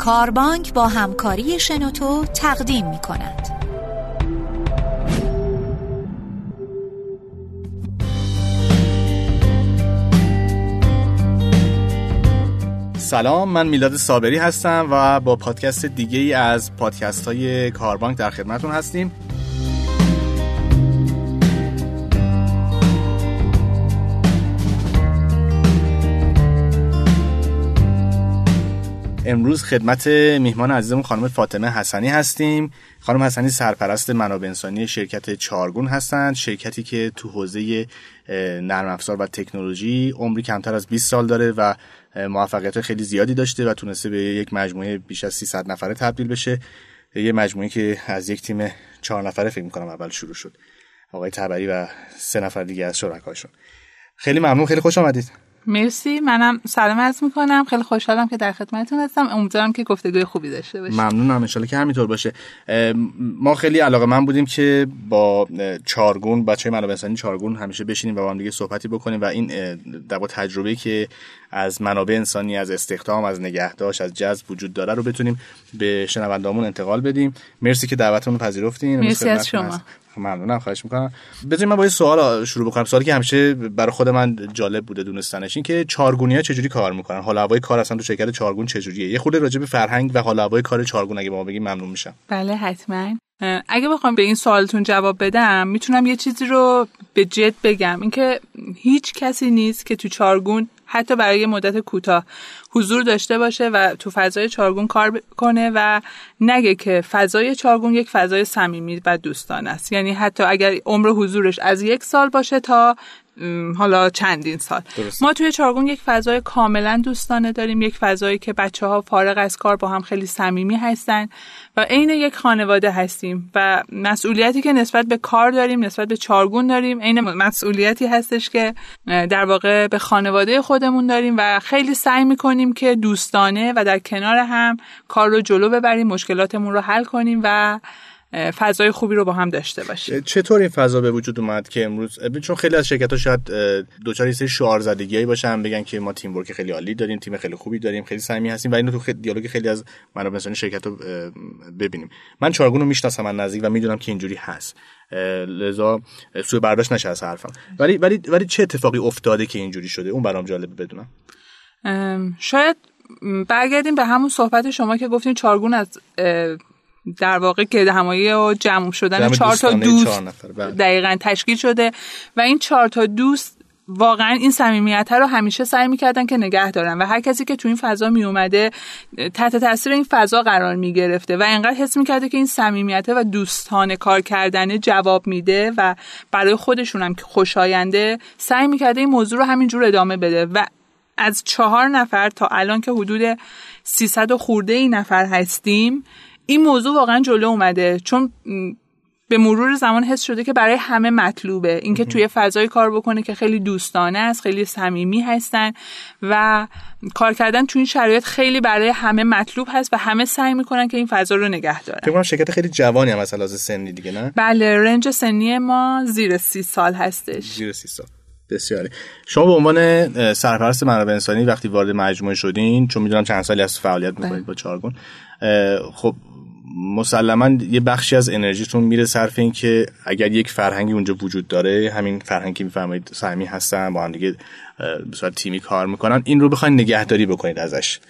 کاربانک با همکاری شنوتو تقدیم می کند. سلام من میلاد صابری هستم و با پادکست دیگه ای از پادکست های کاربانک در خدمتون هستیم امروز خدمت میهمان عزیزمون خانم فاطمه حسنی هستیم. خانم حسنی سرپرست منابع انسانی شرکت چارگون هستند. شرکتی که تو حوزه نرم افزار و تکنولوژی عمری کمتر از 20 سال داره و موفقیت خیلی زیادی داشته و تونسته به یک مجموعه بیش از 300 نفره تبدیل بشه. یه مجموعه که از یک تیم چهار نفره فکر می‌کنم اول شروع شد. آقای تبری و سه نفر دیگه از شرکایشون. خیلی ممنون. خیلی خوش آمدید. مرسی. منم سلام عرض می‌کنم. خیلی خوشحالم که در خدمتتون هستم. امیدوارم که گفتگوی خوبی داشته باشیم. ممنونم. ان که همینطور باشه. ما خیلی علاقه من بودیم که با چارگون بچه منابع انسانی چارگون همیشه بشینیم و با هم دیگه صحبتی بکنیم و این در تجربه که از منابع انسانی از استخدام از نگهداشت از جذب وجود داره رو بتونیم به شنوندامون انتقال بدیم. مرسی که دعوتمون رو پذیرفتین. مرسی از شما ممنونم. خواهش می‌کنم. بذارید من با یه سوال شروع بکنم. سوالی که همیشه برای خود من جالب بوده دونستنش این که چارگونی ها چجوری کار می‌کنن؟ حال هوای کار اصلا تو شرکت چارگون چجوریه؟ یه خورده راجع به فرهنگ و حال هوای کار چارگون اگه ما بگیم ممنون میشم. بله حتما. اگه بخوام به این سوالتون جواب بدم می‌تونم یه چیزی رو به جد بگم. اینکه هیچ کسی نیست که تو چارگون حتی برای مدت کوتاه حضور داشته باشه و تو فضای چارگون کار کنه و نگه که فضای چارگون یک فضای صمیمی و دوستانه است. یعنی حتی اگر عمر حضورش از یک سال باشه تا حالا چندین سال. ما توی چارگون یک فضای کاملا دوستانه داریم. یک فضایی که بچه ها فارغ از کار با هم خیلی صمیمی هستن و عین یک خانواده هستیم و مسئولیتی که نسبت به کار داریم نسبت به چارگون داریم عین مسئولیتی هستش که در واقع به خانواده خودمون داریم و خیلی سعی می‌کنیم که دوستانه و در کنار هم کار رو جلو ببریم مشکلاتمون رو حل کنیم و فضای خوبی رو با هم داشته باشه چطور این فضا به وجود اومد که امروز؟ چون خیلی از شرکت ها شاید دوچار یه سری شعار زدگیایی باشن بگن که ما تیم ورک خیلی عالی داریم تیم خیلی خوبی داریم خیلی صمیمی هستیم و اینو تو دیالوگ خیلی از منابع انسانی شرکت رو ببینیم. من چارگون رو می‌شناسم من نزدیک و می‌دونم که اینجوری هست. لذا سوء برداشت نشه از حرفم. ولی ولی ولی چه اتفاقی افتاده که اینجوری شده؟ اون برام جالبه بدونم. شاید برگردیم به همون صحبت شما که گفتین چارگون از در واقع که همایی و جمع شدن چهار تا دوست بله. دقیقا تشکیل شده و این چهار تا دوست واقعا این صمیمیت رو همیشه سعی می‌کردن که نگه دارن و هر کسی که تو این فضا می اومده تحت تاثیر این فضا قرار می گرفته و انقدر حس می‌کرده که این صمیمیت و دوستانه کار کردن جواب میده و برای خودشون هم که خوشاینده سعی می‌کرده این موضوع رو همینجور ادامه بده و از چهار نفر تا الان که حدود 300 خورده این نفر هستیم این موضوع واقعا جلو اومده. چون به مرور زمان حس شده که برای همه مطلوبه. اینکه توی فضای کار بکنه که خیلی دوستانه است خیلی صمیمی هستن و کار کردن توی این شرایط خیلی برای همه مطلوب هست و همه سعی می‌کنن که این فضا رو نگه دارن. فکر شرکت خیلی جوانی هم از سنی دیگه نه؟ بله رنج سنی ما زیر سی سال هستش. زیر سی سال. بسیاری. شما به عنوان سرپرست منابع انسانی وقتی وارد مجموعه شدین چون می‌دونم چند سالی از فعالیت می‌کنید بله. با چارگون خب مسلما یه بخشی از انرژیتون میره صرف این که اگر یک فرهنگی اونجا وجود داره همین فرهنگی می‌فهمید سهمی هستن با هم دیگه به تیمی کار می‌کنن این رو بخواین نگهداری بکنید ازش.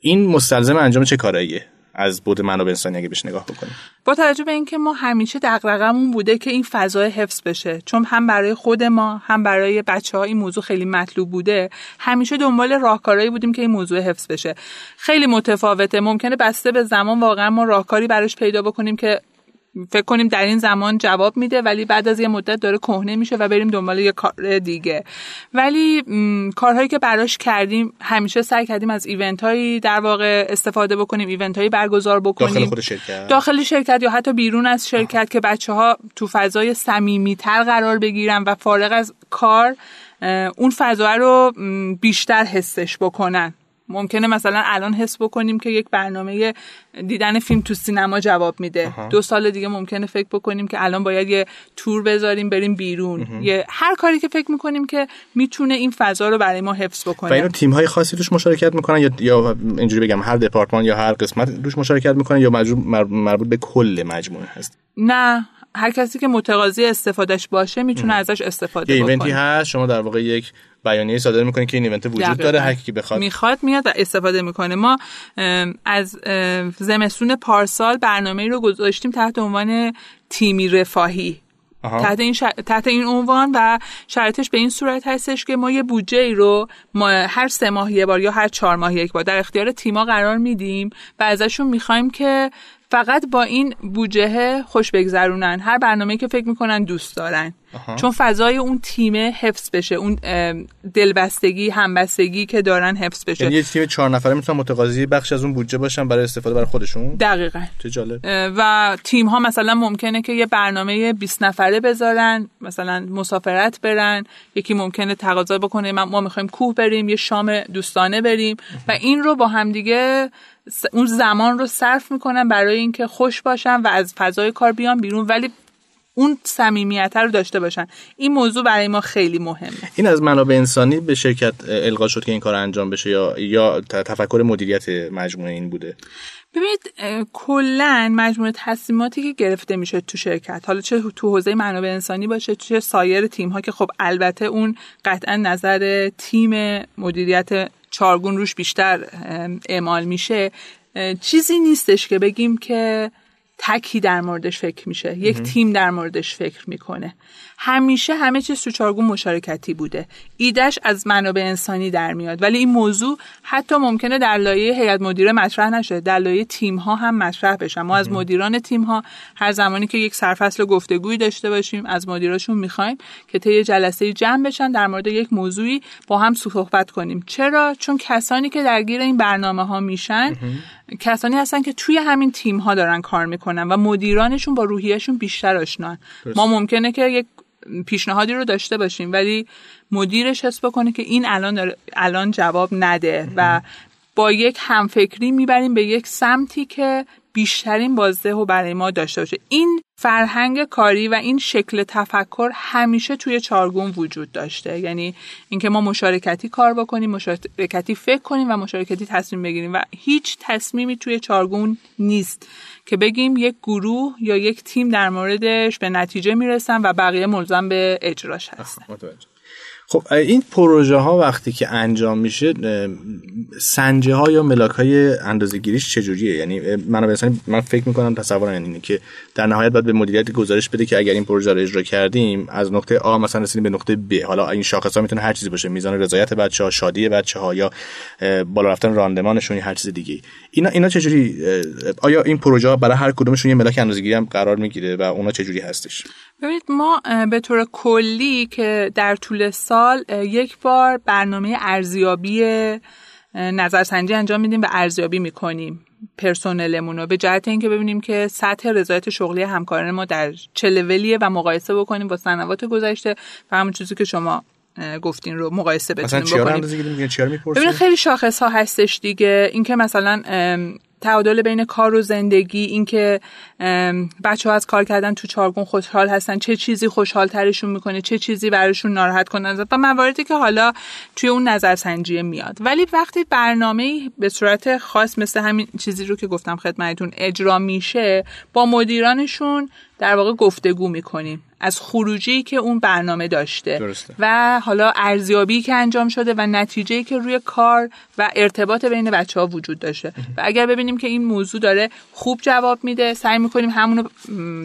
این مستلزم انجام چه کاراییه؟ از بود منابع انسانی اگه بهش نگاه بکنیم. با توجه به اینکه ما همیشه دغدغمون بوده که این فضای حفظ بشه چون هم برای خود ما هم برای بچه ها این موضوع خیلی مطلوب بوده همیشه دنبال راهکارهایی بودیم که این موضوع حفظ بشه. خیلی متفاوته ممکنه بسته به زمان واقعا ما راهکاری براش پیدا بکنیم که فکر کنیم در این زمان جواب میده ولی بعد از یه مدت داره کهنه میشه و بریم دنبال یه کار دیگه. ولی کارهایی که براش کردیم همیشه سعی کردیم از ایونت هایی در واقع استفاده بکنیم ایونت هایی برگزار بکنیم. داخل خود شرکت. داخل شرکت یا حتی بیرون از شرکت که بچه ها تو فضای صمیمی تر قرار بگیرن و فارغ از کار اون فضا رو بیشتر حسش بکنن. ممکنه مثلا الان حس بکنیم که یک برنامه دیدن فیلم تو سینما جواب میده. دو سال دیگه ممکنه فکر بکنیم که الان باید یه تور بذاریم بریم بیرون. یه هر کاری که فکر می‌کنیم که می‌تونه این فضا رو برای ما حفظ بکنه. و اینو تیم های خاصی توش مشارکت می‌کنن یا یا اینجوری بگم هر دپارتمان یا هر قسمت توش مشارکت می‌کنن یا مربوط به کل مجموعه هست؟ نه. هر کسی که متقاضی استفادهش باشه می‌تونه ازش استفاده بکنه ایونتی هست شما در واقع یک بیانیه صادر می‌کنه که این ایونت وجود داره هر کی بخواد. می‌خواد میاد و استفاده می‌کنه. ما از زمستون پارسال برنامه رو گذاشتیم تحت عنوان تیمی رفاهی. تحت این, تحت این عنوان و شرطش به این صورت هستش که ما یه بودجه ای رو ما هر سه ماه یه بار یا هر چهار ماه یک بار در اختیار تیما قرار میدیم و ازشون می‌خوایم که فقط با این بودجه خوش بگذرونن. هر برنامه که فکر می‌کنن دوست دارن. چون فضای اون تیم حفظ بشه اون دلبستگی همبستگی که دارن حفظ بشه. یعنی یه تیم چهار نفره می‌تونن متقاضی بخش از اون بودجه باشن برای استفاده برای خودشون؟ دقیقا. چه جالب. و تیم ها مثلا ممکنه که یه برنامه 20 نفره بذارن مثلا مسافرت برن یکی ممکنه تقاضا بکنه ما می‌خوایم کوه بریم یه شام دوستانه بریم. و این رو با همدیگه اون زمان رو صرف می‌کنن برای اینکه خوش باشن و از فضای کار بیان بیرون ولی اون صمیمیت رو داشته باشن این موضوع برای ما خیلی مهمه. این از منابع انسانی به شرکت القا شد که این کار انجام بشه یا یا تفکر مدیریت مجموعه این بوده؟ ببینید کلا مجموعه تصمیماتی که گرفته میشه تو شرکت حالا چه تو حوزه منابع انسانی باشه چه سایر تیم ها که خب البته اون قطعا نظر تیم مدیریت چارگون روش بیشتر اعمال میشه. چیزی نیستش که بگیم که تکی در موردش فکر میشه. یک تیم در موردش فکر می‌کنه. همیشه همه چیز تو چارگون مشارکتی بوده. ایدش از منابع انسانی در میاد. ولی این موضوع حتی ممکنه در لایه هیئت مدیره مطرح نشه. در لایه تیم ها هم مطرح بشه. ما از مدیران تیم ها هر زمانی که یک سرفصل گفتگویی داشته باشیم از مدیراشون می‌خوایم که طی جلسه جمع بشن در مورد یک موضوعی با هم صحبت کنیم. چرا؟ چون کسانی که درگیر این برنامه ها میشن کسانی هستن که توی همین تیم ها دارن کار می‌کنن و مدیرانشون با روحیهشون بیشتر آشنان. ما ممکنه که یک پیشنهادی رو داشته باشیم ولی مدیرش حس بکنه که این الان الان جواب نده و با یک همفکری می‌بریم به یک سمتی که بیشترین بازده و برای ما داشته باشه. این فرهنگ کاری و این شکل تفکر همیشه توی چارگون وجود داشته. یعنی اینکه ما مشارکتی کار بکنیم مشارکتی فکر کنیم و مشارکتی تصمیم بگیریم. و هیچ تصمیمی توی چارگون نیست که بگیم یک گروه یا یک تیم در موردش به نتیجه می‌رسن و بقیه ملزم به اجراش هستن. خب این پروژه ها وقتی که انجام میشه سنجه ها یا ملاک های اندازه گیریش چجوریه یعنی من من فکر می‌کنم تصور اینه که در نهایت باید به مدیریت گزارش بده که اگر این پروژه رو اجرا کردیم از نقطه آ مثلا رسیدیم به نقطه ب حالا این شاخص ها می‌تونه هر چیزی باشه. میزان رضایت بچه ها شادی بچه ها یا بالا رفتن راندمانشون یا هر چیز دیگه اینا اینا چجوری آیا این پروژه برای هر کدومشون یه ملاک اندازه‌گیری هم قرار می‌گیره و اونا چجوری هستش؟ ببینید ما به طور کلی که در طول سال یک بار برنامه ارزیابی نظرسنجی انجام میدیم و ارزیابی می‌کنیم پرسنلمون رو به جهت اینکه ببینیم که سطح رضایت شغلی همکاران ما در چه لولیه و مقایسه بکنیم با سنوات گذشته و همون چیزی که شما گفتین رو مقایسه بتونیم بکنیم. ببینید خیلی شاخص ها هستش دیگه. اینکه مثلا تعادل بین کار و زندگی اینکه بچه ها از کار کردن تو چارگون خوشحال هستن چه چیزی خوشحال ترشون می‌کنه چه چیزی براشون ناراحت کنن و مواردی که حالا توی اون نظرسنجی میاد. ولی وقتی برنامه به صورت خاص مثل همین چیزی رو که گفتم خدمتتون اجرا میشه با مدیرانشون در واقع گفتگو می‌کنیم. از خروجی که اون برنامه داشته. درسته. و حالا ارزیابی که انجام شده و نتیجه که روی کار و ارتباط بین بچه ها وجود داشته. و اگر ببینیم که این موضوع داره خوب جواب میده سعی می‌کنیم همونو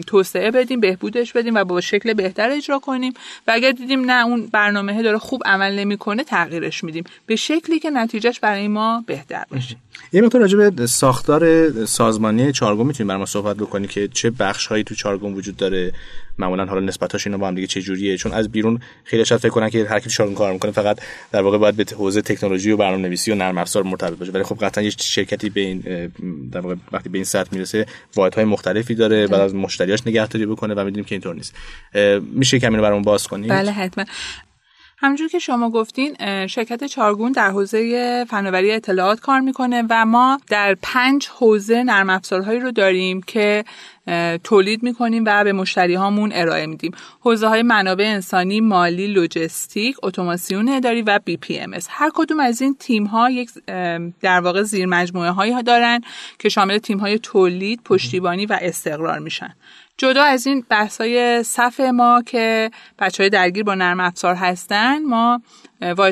توسعه بدیم بهبودش بدیم و با شکل بهتر اجرا کنیم. و اگر دیدیم نه اون برنامه داره خوب عمل نمی‌کنه تغییرش میدیم. به شکلی که نتیجهش برای ما بهتر باشه. یه مقدار راجع به ساختار سازمانی چارگون می‌تونیم برای ما صحبت بکنیم که چه بخش هایی تو چارگون وجود داره. معمولا حالا نسبتاش اینا با هم دیگه چه جوریه؟ چون از بیرون خیلی شاید فکر کنن که هر کی چارگون کار می‌کنه فقط در واقع باید به حوزه تکنولوژی و برنامه‌نویسی و نرم افزار مرتبط باشه. ولی خب قطعا یه شرکتی به این در واقع وقتی به این سطح می‌رسه واحدهای مختلفی داره بعد از مشتریاش نگهداری بکنه و می‌دونیم که اینطور نیست. میشه کمی رو برامون باز کنید؟ بله حتما. همونجور که شما گفتین شرکت چارگون در حوزه فناوری اطلاعات کار می‌کنه و ما در پنج حوزه نرم افزارهایی رو داریم که تولید می‌کنیم و به مشتری هامون ارائه میدیم. حوزه های منابع انسانی مالی لوجستیک اتوماسیون اداری و بی پی ام هر کدوم از این تیم ها یک در واقع زیر مجموعه هایی دارن که شامل تیم های تولید پشتیبانی و استقرار میشن. جدا از این بحثای صف ما که بچه های درگیر با نرم افزار هستن ما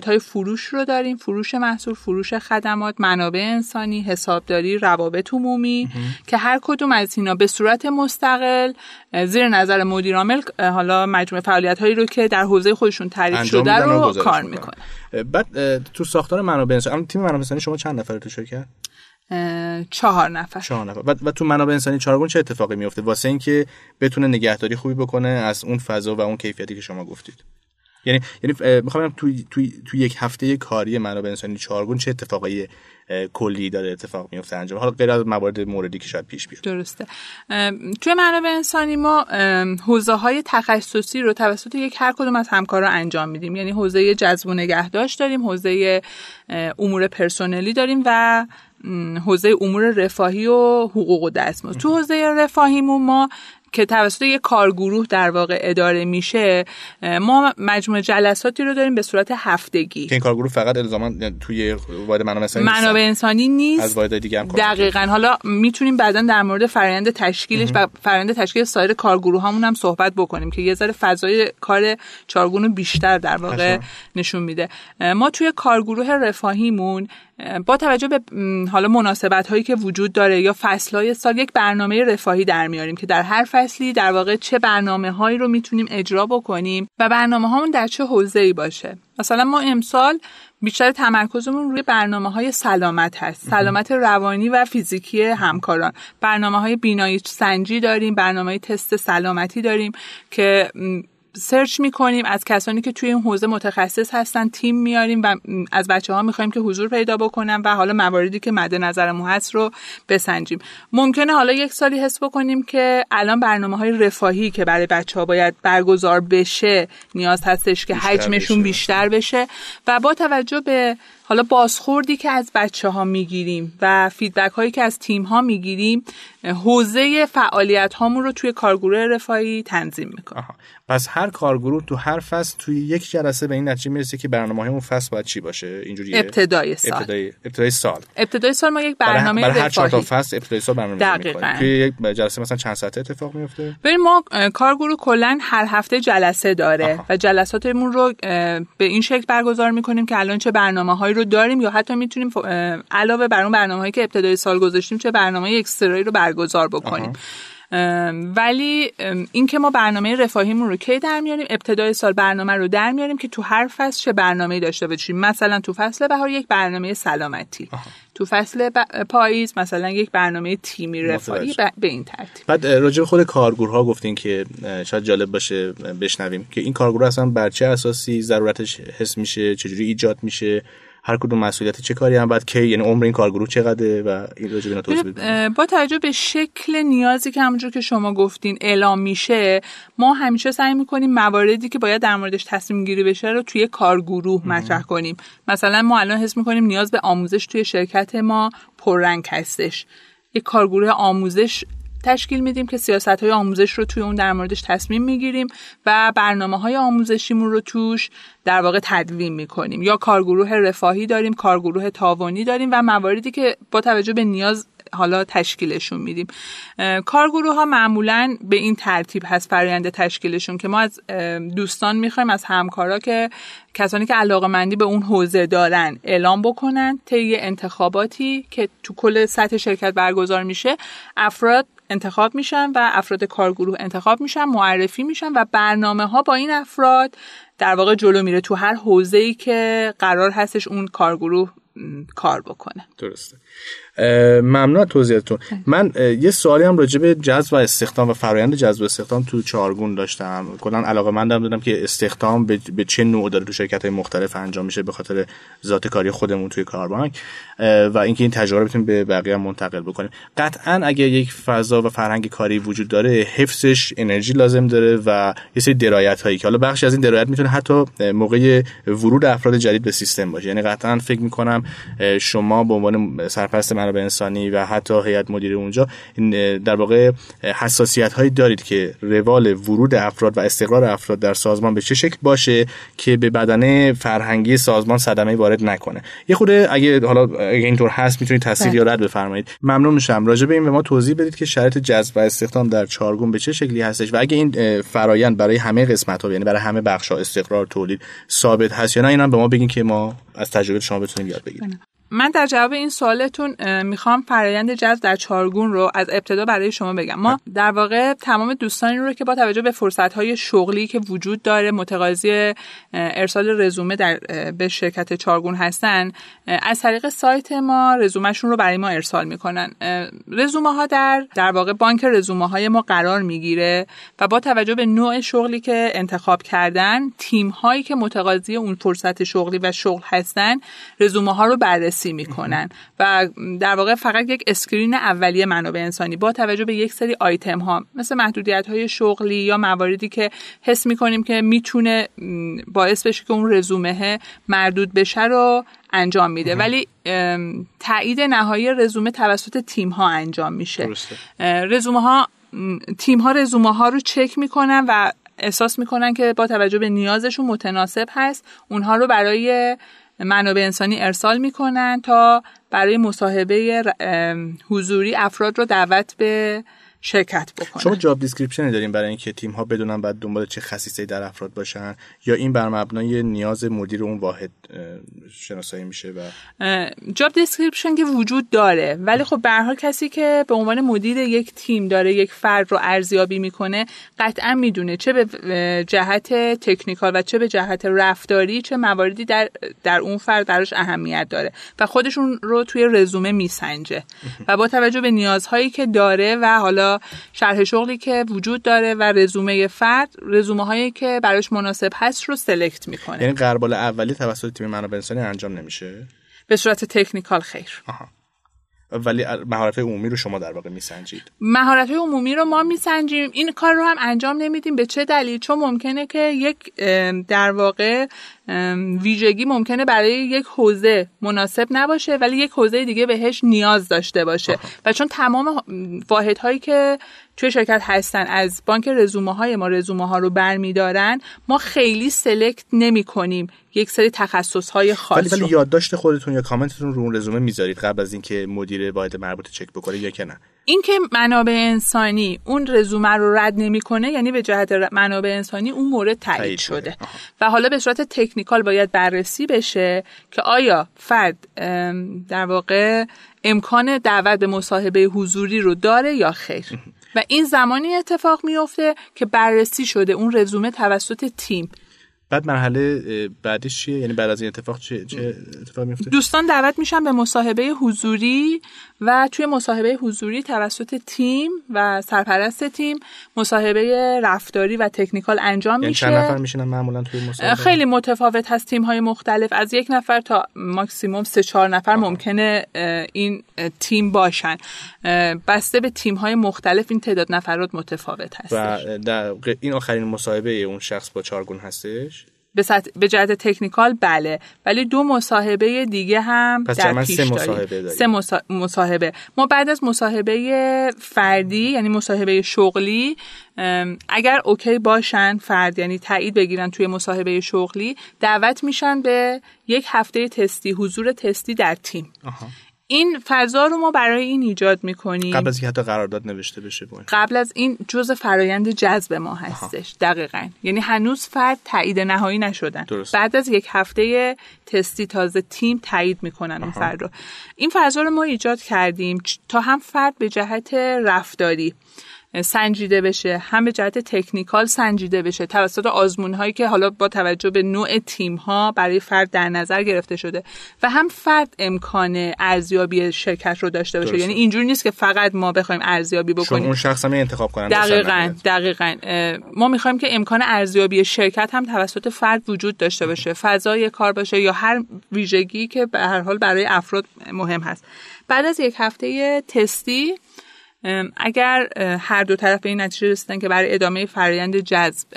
های فروش رو داریم. فروش محصول فروش خدمات منابع انسانی حسابداری روابط عمومی که هر کدوم از اینا به صورت مستقل زیر نظر مدیر عامل حالا مجموعه فعالیت هایی رو که در حوزه خودشون تعریف شده رو کار می‌کنه بعد تو ساختار منابع انسانی تیم منابع انسانی شما چند نفر تو شرکت؟ چهار نفر. چهار نفر. و, و تو منابع انسانی چارگون چه اتفاقی میفته واسه اینکه بتونه نگهداری خوبی بکنه از اون فضا و اون کیفیتی که شما گفتید. یعنی یعنی می‌خوام تو تو تو یک هفته کاری منابع انسانی چارگون چه اتفاقی کلی داره اتفاق میفته انجام؟ حالا غیر از موارد موردی که شاید پیش بیاد. درسته. توی منابع انسانی ما حوزه های تخصصی رو توسط یک هر کدوم از همکارا انجام میدیم. یعنی حوزه جذب و نگهداشت داریم حوزه امور پرسنلی داریم و حوزه امور رفاهی و حقوق و دستمزد. تو حوزه رفاهیمون ما که توسط یک کارگروه در واقع اداره میشه ما مجموعه جلساتی رو داریم به صورت هفتگی. که این کارگروه فقط الزاما توی واحد منابع انسانی منابع انسانی نیست. از واحد دیگه هم دقیقاً. حالا می‌تونیم بعدا در مورد فرآیند تشکیلش و فرآیند تشکیل سایر کارگروه هامون هم صحبت بکنیم که یه ذره فضای کار چارگون بیشتر در واقع نشون میده. ما توی کارگروه رفاهیمون با توجه به حالا مناسبت هایی که وجود داره یا فصل های سال یک برنامه رفاهی در میاریم که در هر فصلی در واقع چه برنامه هایی رو می‌تونیم اجرا بکنیم و برنامه هامون در چه حوزه ای باشه. مثلا ما امسال بیشتر تمرکزمون روی برنامه های سلامت هست. سلامت روانی و فیزیکی همکاران. برنامه های بینایی سنجی داریم برنامه های تست سلامتی داریم که سرچ می‌کنیم از کسانی که توی این حوزه متخصص هستن تیم میاریم و از بچه ها می‌خوایم که حضور پیدا بکنن و حالا مواردی که مد نظرمون هست رو بسنجیم. ممکنه حالا یک سالی حس بکنیم که الان برنامه های رفاهی که برای بچه ها باید برگزار بشه نیاز هستش که حجمشون بیشتر بشه و با توجه به حالا بازخوردی که از بچه ها می‌گیریم و فیدبک هایی که از تیم ها می‌گیریم حوزه فعالیت هامون رو توی کارگروه رفاهی تنظیم می‌کنه پس هر کارگروه تو هر فصل توی یک جلسه به این نتیجه می‌رسه که برنامه اون فصل باید چی باشه؟ اینجوریه؟ ابتدای سال. ابتدای, ابتدای سال. ابتدای سال ما یک برنامه برای, برای هر چهار تا فصل ابتدای سال برنامه می‌کنیم. توی یک جلسه مثلا چند ساعته اتفاق میفته ببین ما کارگروه کلا هر هفته جلسه داره آها. و جلساتمون رو به این شکل برگزار می‌کنیم که الان چه برنامه رو داریم یا حتی می‌تونیم علاوه بر اون برنامه‌هایی که ابتدای سال گذاشتیم چه برنامه اکسترایی رو برگزار بکنیم. ولی اینکه ما برنامه رفاهیمون رو کی در میاریم ابتدای سال برنامه رو در میاریم که تو هر فصل چه برنامه‌ای داشته باشیم. مثلا تو فصل بهار یک برنامه سلامتی. تو فصل پاییز مثلا یک برنامه تیمی رفاهی به این ترتیب. بعد راجع خود کارگورها گفتین که شاید جالب باشه بشنویم که این کارگروه اصلا بر چه اساسی ضرورتش حس میشه؟ چجوری ایجاد میشه؟ هر کدوم مسئولیت چه کاری هم بعد کی یعنی عمر این کارگروه چقدره و این راجع به توضیح با توجه به شکل نیازی که همونجور که شما گفتین اعلام میشه ما همیشه سعی می‌کنیم مواردی که باید در موردش تصمیم گیری بشه رو توی کارگروه مطرح کنیم. مثلا ما الان حس می‌کنیم نیاز به آموزش توی شرکت ما پررنگ هستش. یک کارگروه آموزش تشکیل میدیم که سیاست های آموزش رو توی اون در موردش تصمیم می‌گیریم و برنامه های آموزشیمون رو توش در واقع تدوین می‌کنیم. یا کارگروه رفاهی داریم کارگروه تاوانی داریم و مواردی که با توجه به نیاز حالا تشکیلشون میدیم. کارگروه ها معمولا به این ترتیب هست فرآیند تشکیلشون که ما از دوستان می‌خوایم از همکارا که کسانی که علاقه مندی به اون حوزه دارن اعلام بکنن طی انتخاباتی که تو کل سطح شرکت برگزار میشه افراد انتخاب میشن و افراد کارگروه انتخاب میشن معرفی میشن و برنامه ها با این افراد در واقع جلو میره تو هر حوزه ای که قرار هستش اون کارگروه کار بکنه. درسته. ممنون توضیحتون من یه سوالی هم راجع به جذب و استخدام و فرایند جذب و استخدام تو چارگون داشتم. کلا علاقه مندم دادم که استخدام به چه نوع داره تو شرکت های مختلف انجام میشه به خاطر ذات کاری خودمون توی کاربانک. و اینکه این تجربه بتونیم به بقیه منتقل بکنیم. قطعا اگه یک فضا و فرهنگ کاری وجود داره حفظش انرژی لازم داره و یه سری درایت هایی که حالا بخشی از این درایت می‌تونه حتی موقع ورود افراد جدید به سیستم باشه. یعنی قطعا فکر می‌کنم شما به عنوان سرپرست منابع انسانی و حتی هیئت مدیره اونجا در واقع حساسیت هایی دارید که روال ورود افراد و استقرار افراد در سازمان به چه شکل باشه که به بدنه فرهنگی سازمان صدمه وارد نکنه. یه خورده اگه حالا اگه اینطور هست می‌تونید تصحیح یا رد بفرمایید. ممنون میشم. راجع به این به ما توضیح بدید که شرایط جذب و استخدام در چارگون به چه شکلی هستش و اگه این فرایند برای همه قسمت ها یعنی برای همه بخش ها استقرار تولید ثابت هست یا نه اینم به ما بگین که ما از تجربه شما بتونیم یاد بگیریم. من در جواب این سوالتون می‌خوام فرایند جذب در چارگون رو از ابتدا برای شما بگم. ما در واقع تمام دوستانی رو که با توجه به فرصت شغلی که وجود داره متقاضی ارسال رزومه در به شرکت چارگون هستن از طریق سایت ما رزومهشون رو برای ما ارسال می‌کنن. رزومه ها در در واقع بانک رزومه های ما قرار می‌گیره و با توجه به نوع شغلی که انتخاب کردن تیم هایی که متقاضی اون فرصت شغلی و شغل هستن رزومه ها رو بررسی بررسی می‌کنن. و در واقع فقط یک screen اولیه منابع انسانی با توجه به یک سری آیتم ها مثل محدودیت های شغلی یا مواردی که حس می‌کنیم که می‌تونه باعث بشه که اون رزومه مردود بشه رو انجام میده. ولی تایید نهایی رزومه توسط تیم ها انجام میشه. رزومه ها تیم ها رزومه ها رو چک می‌کنن و احساس می‌کنن که با توجه به نیازشون متناسب هست. اونها رو برای منابع انسانی ارسال می‌کنن تا برای مصاحبه حضوری افراد رو دعوت به شرکت بکنن شما job description ی دارین برای اینکه تیم ها بدونن بعد دنبال چه خصیصه در افراد باشن یا این بر مبنای نیاز مدیر اون واحد شناسایی میشه و job description که وجود داره. ولی خب به حال کسی که به عنوان مدیر یک تیم داره یک فرد رو ارزیابی می‌کنه قطعا می‌دونه چه به جهت technical و چه به جهت رفتاری چه مواردی در در اون فرد براش اهمیت داره و خودشون رو توی رزومه میسنجه. و با توجه به نیازهایی که داره و حالا شرح شغلی که وجود داره و رزومه فرد رزومه هایی که براش مناسب هست رو سلکت می‌کنه. یعنی قربال اولی توسط تیم منابع انسانی انجام نمیشه؟ به صورت تکنیکال خیر. آها. ولی مهارت عمومی رو شما در واقع میسنجید. مهارت عمومی رو ما میسنجیم. این کار رو هم انجام نمیدیم. به چه دلیل؟ چون ممکنه که یک در واقع ویژگی ممکنه برای یک حوزه مناسب نباشه ولی یک حوزه دیگه بهش نیاز داشته باشه. و چون تمام واحد هایی که توی شرکت هستن. از بانک رزومه های ما رزومه ها رو برمیدارن. ما خیلی سلکت نمی کنیم یک سری تخصص های خاص ولی, ولی یادداشت خودتون یا کامنتتون رو اون رزومه می‌ذارید قبل از اینکه مدیر واحد مربوطه چک بکنه یا که نه؟ اینکه منابع انسانی اون رزومه رو رد نمی‌کنه یعنی به جهت منابع انسانی اون مورد تایید شده. و حالا به صورت تکنیکال باید بررسی بشه که آیا فرد در واقع امکان دعوت به مصاحبه حضوری رو داره یا خیر. و این زمانی اتفاق میفته که بررسی شده اون رزومه توسط تیم. بعد مرحله بعدش چیه؟ یعنی بعد از این اتفاق چه, چه اتفاق میفته دوستان دعوت میشن به مصاحبه حضوری و توی مصاحبه حضوری توسط تیم و سرپرست تیم مصاحبه رفتاری و تکنیکال انجام یعنی میشه. چند نفر میشنن معمولا توی مصاحبه؟ خیلی متفاوت هست تیم های مختلف. از یک نفر تا ماکسیموم سه چهار نفر آه. ممکنه این تیم باشن. بسته به تیم های مختلف این تعداد نفرات متفاوت هست و در این آخرین مصاحبه اون شخص با چارگون هستش؟ به, به جهت تکنیکال بله. ولی دو مصاحبه دیگه هم پس در پیش سه مصاحبه داریم. سه مصاحبه. ما بعد از مصاحبه فردی یعنی مصاحبه شغلی اگر اوکی باشن فرد یعنی تایید بگیرن توی مصاحبه شغلی دعوت میشن به یک هفته تستی حضور تستی در تیم. آها. این فضا رو ما برای این ایجاد می‌کنیم قبل از اینکه حتی قرارداد نوشته بشه باید. قبل از این جزء فرایند جذب ما هستش آها. دقیقا یعنی هنوز فرد تایید نهایی نشدن درست. بعد از یک هفته تستی تازه تیم تایید می‌کنن اون فرد رو این فضا رو ما ایجاد کردیم تا هم فرد به جهت رفتاری سنجیده بشه هم به جهت تکنیکال سنجیده بشه توسط آزمون هایی که حالا با توجه به نوع تیم ها برای فرد در نظر گرفته شده و هم فرد امکان ارزیابی شرکت رو داشته باشه. یعنی اینجوری نیست که فقط ما بخوایم ارزیابی بکنیم. اون شخص هم انتخاب کنن دقیقاً دقیقاً. ما می‌خوایم که امکان ارزیابی شرکت هم توسط فرد وجود داشته باشه. فضای کار باشه یا هر ویژگی که به هر حال برای افراد مهم هست. بعد از یک هفته تستی اگر هر دو طرف به این نتیجه رسیدن که برای ادامه فرایند جذب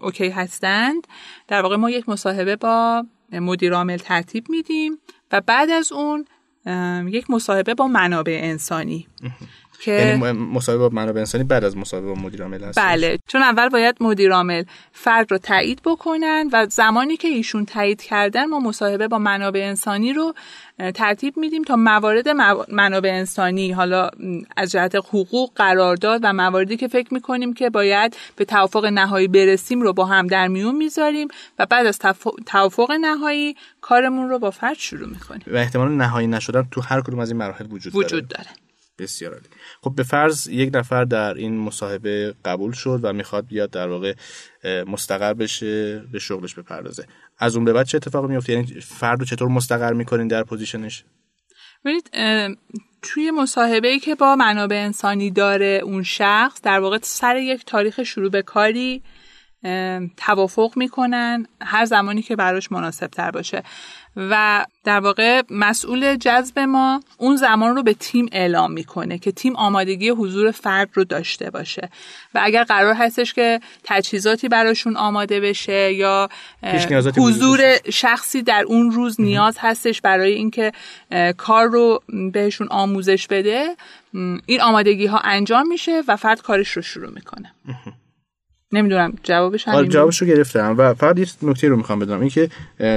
اوکی هستند در واقع ما یک مصاحبه با مدیر عامل ترتیب میدیم و بعد از اون یک مصاحبه با منابع انسانی. که یعنی مصاحبه با منابع انسانی بعد از مصاحبه با مدیر عامل هست بله چون اول باید مدیر عامل فرد رو تایید بکنن و زمانی که ایشون تایید کردن ما مصاحبه با منابع انسانی رو ترتیب میدیم تا موارد منابع انسانی حالا از جهت حقوق قرارداد و مواردی که فکر می‌کنیم که باید به توافق نهایی برسیم رو با هم در میون می‌ذاریم و بعد از توافق نهایی کارمون رو با فرد شروع می‌کنیم. و احتمال نهایی نشدن تو هر کدوم از این مراحل وجود, وجود داره. بسیار عالی. خب به فرض یک نفر در این مصاحبه قبول شد و می‌خواد بیاد در واقع مستقر بشه به شغلش بپردازه. از اون به بعد چه اتفاقی میفته یعنی فرد رو چطور مستقر می‌کنین در پوزیشنش؟ ببینید توی مصاحبه ای که با منابع انسانی داره اون شخص در واقع سر یک تاریخ شروع به کاری توافق می‌کنن هر زمانی که براش مناسب تر باشه. و در واقع مسئول جذب ما اون زمان رو به تیم اعلام می‌کنه که تیم آمادگی حضور فرد رو داشته باشه. و اگر قرار هستش که تجهیزاتی براشون آماده بشه یا حضور شخصی در اون روز نیاز هستش برای اینکه کار رو بهشون آموزش بده این آمادگی ها انجام میشه و فرد کارش رو شروع می‌کنه. نمی‌دونم جوابش همین جوابش رو گرفتم و فقط یه نکته رو می‌خوام بدونم این که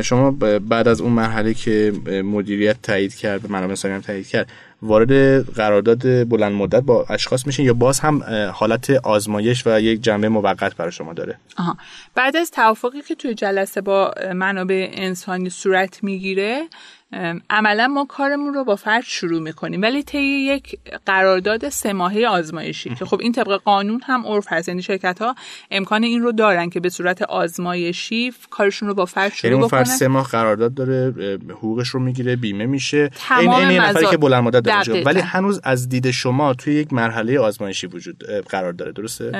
شما بعد از اون مرحله که مدیریت تایید کرد منابع انسانی هم تایید کرد وارد قرارداد بلند مدت با اشخاص میشین یا باز هم حالت آزمایش و یک جنبه موقت برای شما داره آها. بعد از توافقی که توی جلسه با منابع انسانی صورت می‌گیره عملا ما کارمون رو با فرد شروع می‌کنیم ولی طی یک قرارداد سه ماهه آزمایشی که خب این طبق قانون هم عرف هست یعنی شرکت ها امکان این رو دارن که به صورت آزمایشی کارشون رو با فرد شروع یعنی بکنن فرد سه ماه قرارداد داره حقوقش رو می‌گیره بیمه میشه. این این نفری که بلند مدت داره ولی هنوز از دید شما توی یک مرحله آزمایشی وجود قرار داره درسته؟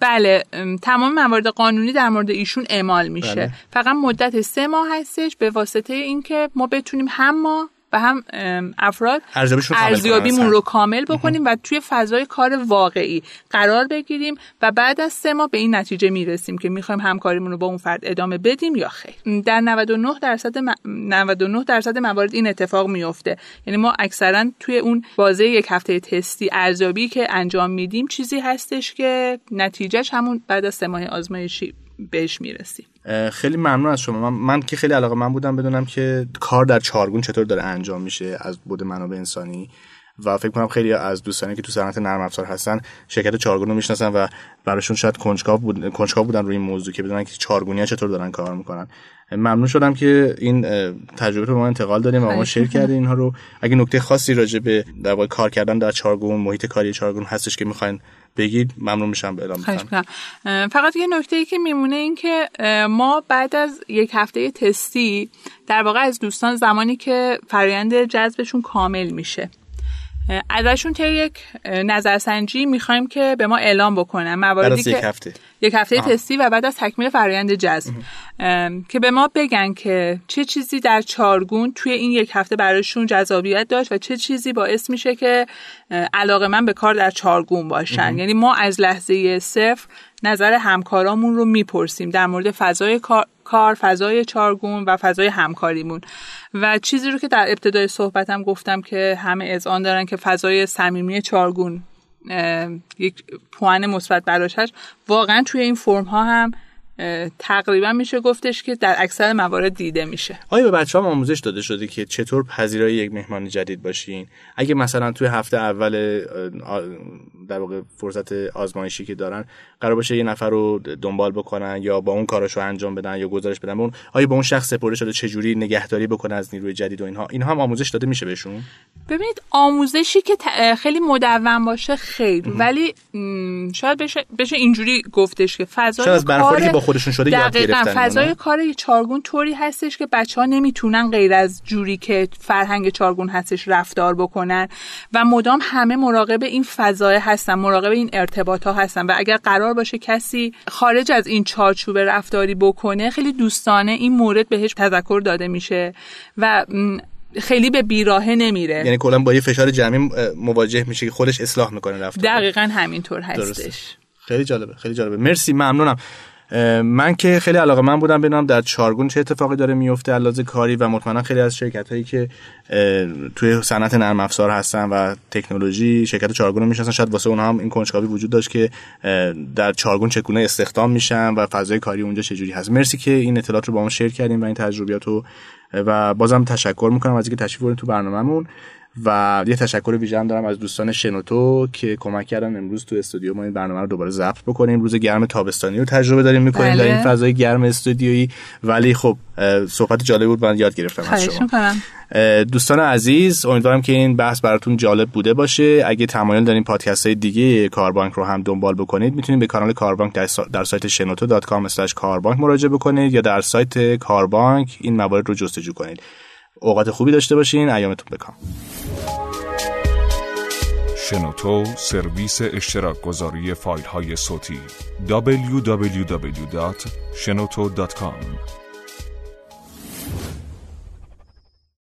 بله تمام موارد قانونی در مورد ایشون اعمال میشه. بله. فقط مدت سه ماه هستش به واسطه اینکه ما بتونیم هم ما و هم افراد ارزیابیمون رو کامل بکنیم و توی فضای کار واقعی قرار بگیریم و بعد از سه ماه به این نتیجه می‌رسیم که می‌خوایم همکاریمون رو با اون فرد ادامه بدیم یا خیر. در 99 درصد 99 درصد موارد این اتفاق میفته یعنی ما اکثرا توی اون بازه یک هفته تستی ارزیابی که انجام میدیم چیزی هستش که نتیجهش همون بعد از سه ماه آزمایشی. بهش می‌رسیم. خیلی ممنون از شما. من, من که خیلی علاقه من بودم بدونم که کار در چارگون چطور داره انجام میشه از بود منابع انسانی. و فکر کنم خیلی از دوستانی که تو صنعت نرم افزار هستن شرکت چارگون رو می‌شناسن و براشون شاید کنجکاو بود کنجکاو بودن روی این موضوع که بدونن که چارگونی ها چطور دارن کار می‌کنن. ممنون شدم که این تجربه رو ما انتقال دادیم و ما شیر کردیم اینها رو. اگه نکته خاصی راجع به در واقع کار کردن در چارگون محیط کاری چارگون هستش که می‌خواین بگید ممنون میشم به اعلام فقط یه نکته ای که میمونه این که ما بعد از یک هفته تستی در واقع از دوستان زمانی که فرایند جذبشون کامل میشه. ازشون طی یک نظرسنجی می‌خوایم که به ما اعلام بکنن. مواردی که یک هفته. یک هفته تستی و بعد از تکمیل فرآیند جذب. که به ما بگن که چه چیزی در چارگون توی این یک هفته برایشون جذابیت داشت و چه چیزی باعث میشه که علاقه من به کار در چارگون باشن. یعنی ما از لحظه صفر نظر همکارامون رو می‌پرسیم در مورد فضای کار فضای چارگون و فضای همکاریمون. و چیزی رو که در ابتدای صحبتم گفتم که همه اذعان دارن که فضای صمیمی چارگون یک پوان مثبت براش واقعا توی این فرم ها هم تقریبا میشه گفتش که در اکثر موارد دیده میشه. آیا به بچه هم آموزش داده شده که چطور پذیرای یک مهمان جدید باشین؟ اگه مثلا توی هفته اول در واقع فرصت آزمایشی که دارن قرار باشه یه نفر رو دنبال بکنن یا با اون کاراشو انجام بدن یا گزارش بدن. اون آیا با اون شخص سپرده شده چه جوری نگهداری بکنه از نیروی جدید و اینها؟ اینها هم آموزش داده میشه بهشون؟ ببینید آموزشی که خیلی مدون باشه خیر ولی شاید بشه بشه اینجوری گفتش که فضای از کار خودشون شده یاد گرفتن فضای کار چارگون طوری هستش که بچه ها نمی‌تونن غیر از جوری که فرهنگ چارگون هستش رفتار بکنن و مدام همه مراقب این فضای هستن مراقب این ارتباط ها هستن و اگر قرار باشه کسی خارج از این چارچوب رفتاری بکنه خیلی دوستانه این مورد بهش تذکر داده میشه و خیلی به بیراهه نمیره. یعنی کلا با یه فشار جمعی مواجه میشه که خودش اصلاح می‌کنه رفتار. دقیقا همینطور هستش. خیلی جالبه خیلی جالبه. مرسی ممنونم. من که خیلی علاقه من بودم ببینم در چارگون چه اتفاقی داره میفته علاوه کاری و مطمئنا خیلی از شرکت هایی که توی صنعت نرم افزار هستن و تکنولوژی شرکت چارگون رو می‌شناسن شاید واسه اونها هم این کنجکاوی وجود داشت که در چارگون چگونه استخدام میشن و فضای کاری اونجا چجوری هست. مرسی که این اطلاعات رو با ما شیر کردیم و این تجربیات رو و بازم تشکر می‌کنم از اینکه تشریف تو برنامهمون. و یه تشکر ویژه هم دارم از دوستان شنوتو که کمک کردن امروز تو استودیو ما این برنامه رو دوباره ضبط بکنیم. روز گرم تابستانی رو تجربه داریم می‌کنیم بله. در این فضای گرم استودیویی. ولی خب صحبت جالب بود من یاد گرفتم از شما. دوستان عزیز امیدوارم که این بحث براتون جالب بوده باشه. اگه تمایل دارین پادکست های دیگه کاربانک رو هم دنبال بکنید می‌تونید به کانال کاربانک در, در سایت shenoto.com کاربانک مراجعه بکنید یا در سایت کاربانک این موارد رو جستجو کنید. اوقات خوبی داشته باشین. ایامتون بکام شنوتو سرویس اشتراک گذاری فایل های صوتی www.shenoto.com